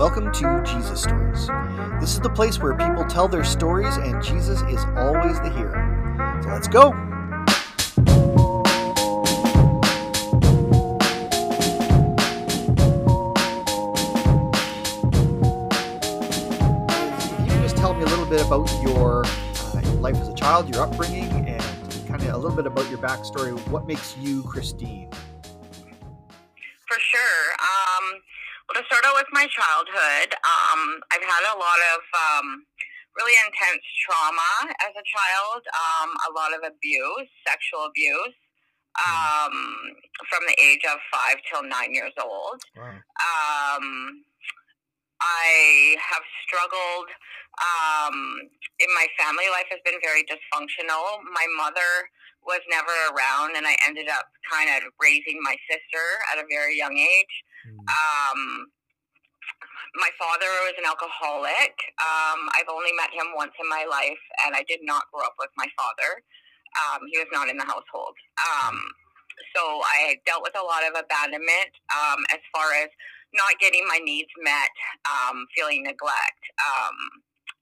Welcome to Jesus Stories. This is the place where people tell their stories and Jesus is always the hero. So let's go. Can you just tell me a little bit about your uh, life as a child, your upbringing, and kind of a little bit about your backstory? What makes you Christine? Well, to start out with my childhood, um, I've had a lot of um, really intense trauma as a child, um, a lot of abuse, sexual abuse, um, from the age of five till nine years old. Wow. Um, I have struggled. Um, in my family, life has been very dysfunctional. My mother was never around, and I ended up kind of raising my sister at a very young age. Mm. Um, my father was an alcoholic. Um, I've only met him once in my life, and I did not grow up with my father. Um, he was not in the household. Um, so I dealt with a lot of abandonment um, as far as not getting my needs met, um, feeling neglect, um,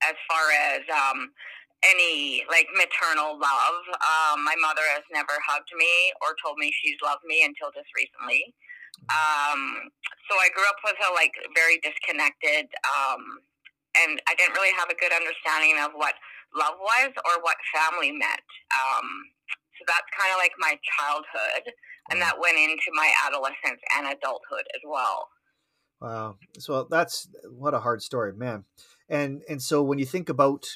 as far as um, any like maternal love. Um, my mother has never hugged me or told me she's loved me until just recently. Um, so I grew up with a like very disconnected, um, and I didn't really have a good understanding of what love was or what family meant. Um, so that's kind of like my childhood, and that went into my adolescence and adulthood as well. Wow. So that's what a hard story, man. And and so when you think about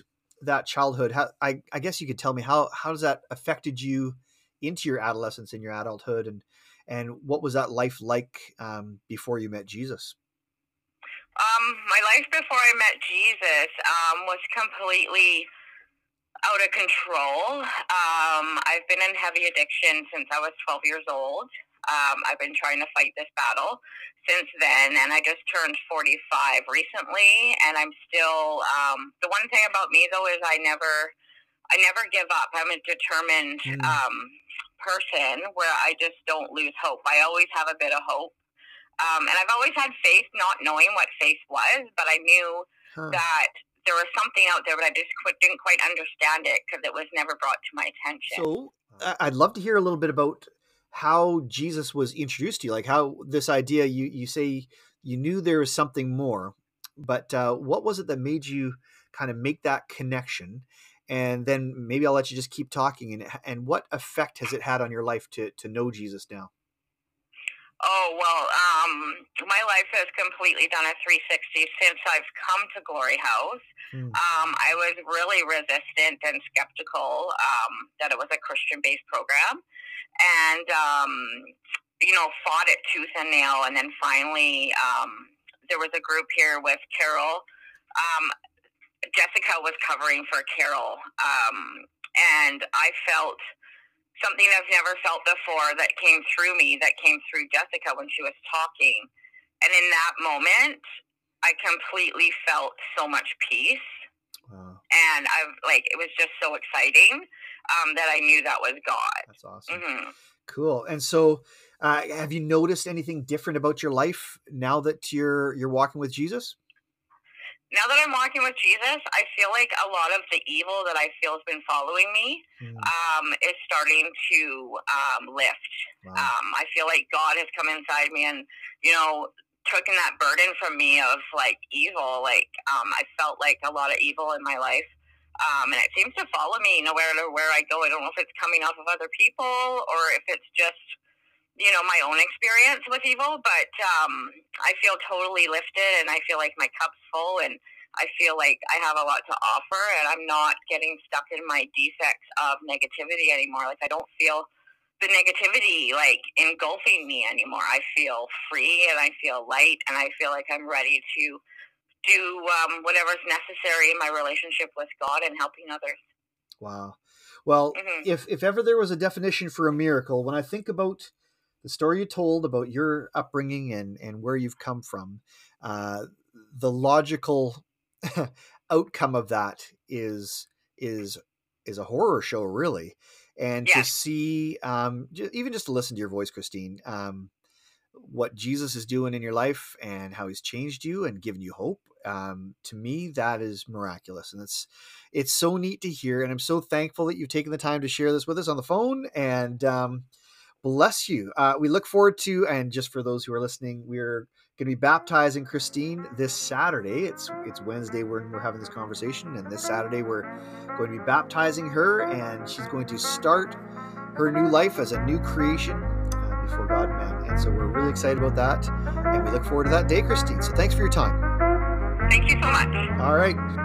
that childhood, how I, I guess you could tell me how how does that affected you into your adolescence and your adulthood and and what was that life like um, before you met Jesus? Um, my life before I met Jesus um, was completely out of control. Um, I've been in heavy addiction since I was 12 years old. Um, I've been trying to fight this battle since then, and I just turned 45 recently, and I'm still. Um, the one thing about me though is I never, I never give up. I'm a determined Mm. um, person where I just don't lose hope. I always have a bit of hope, um, and I've always had faith, not knowing what faith was, but I knew Huh. that there was something out there, but I just qu- didn't quite understand it because it was never brought to my attention. So I'd love to hear a little bit about how Jesus was introduced to you, like how this idea you you say you knew there was something more, but uh, what was it that made you kind of make that connection? And then maybe I'll let you just keep talking. And and what effect has it had on your life to to know Jesus now? Oh, well, um, my life has completely done a 360 since I've come to Glory House. Hmm. Um, I was really resistant and skeptical um, that it was a Christian based program. And, um, you know, fought it tooth and nail. And then finally, um, there was a group here with Carol. Jessica was covering for Carol. Um, and I felt something I've never felt before that came through me, that came through Jessica when she was talking. And in that moment, I completely felt so much peace. Wow, And I've like, it was just so exciting um, that I knew that was God. that's awesome. hmm Cool. And so, uh, have you noticed anything different about your life now that you're you're walking with Jesus? Now that I'm walking with Jesus, I feel like a lot of the evil that I feel has been following me Hmm. um, is starting to um, lift. Wow. um, I feel like God has come inside me and, you know, taken that burden from me of like evil. Like, um, I felt like a lot of evil in my life. Um, and it seems to follow me nowhere to where I go. I don't know if it's coming off of other people or if it's just, you know, my own experience with evil. But um, I feel totally lifted and I feel like my cup's full and I feel like I have a lot to offer and I'm not getting stuck in my defects of negativity anymore. Like, I don't feel the negativity like engulfing me anymore. I feel free and I feel light and I feel like I'm ready to do um, whatever's necessary in my relationship with God and helping others. Wow. Well, Mhm. if if ever there was a definition for a miracle, when I think about the story you told about your upbringing and and where you've come from, uh, the logical outcome of that is is is a horror show, really. And to see, um, even just to listen to your voice, Christine, um, what Jesus is doing in your life and how He's changed you and given you hope. Um, to me, that is miraculous, and it's it's so neat to hear. And I'm so thankful that you've taken the time to share this with us on the phone. And um, bless you. Uh, we look forward to, and just for those who are listening, we're going to be baptizing Christine this Saturday. It's it's Wednesday when we're having this conversation, and this Saturday we're going to be baptizing her, and she's going to start her new life as a new creation uh, before God man. And so we're really excited about that, and we look forward to that day, Christine. So thanks for your time. Thank you so much. All right.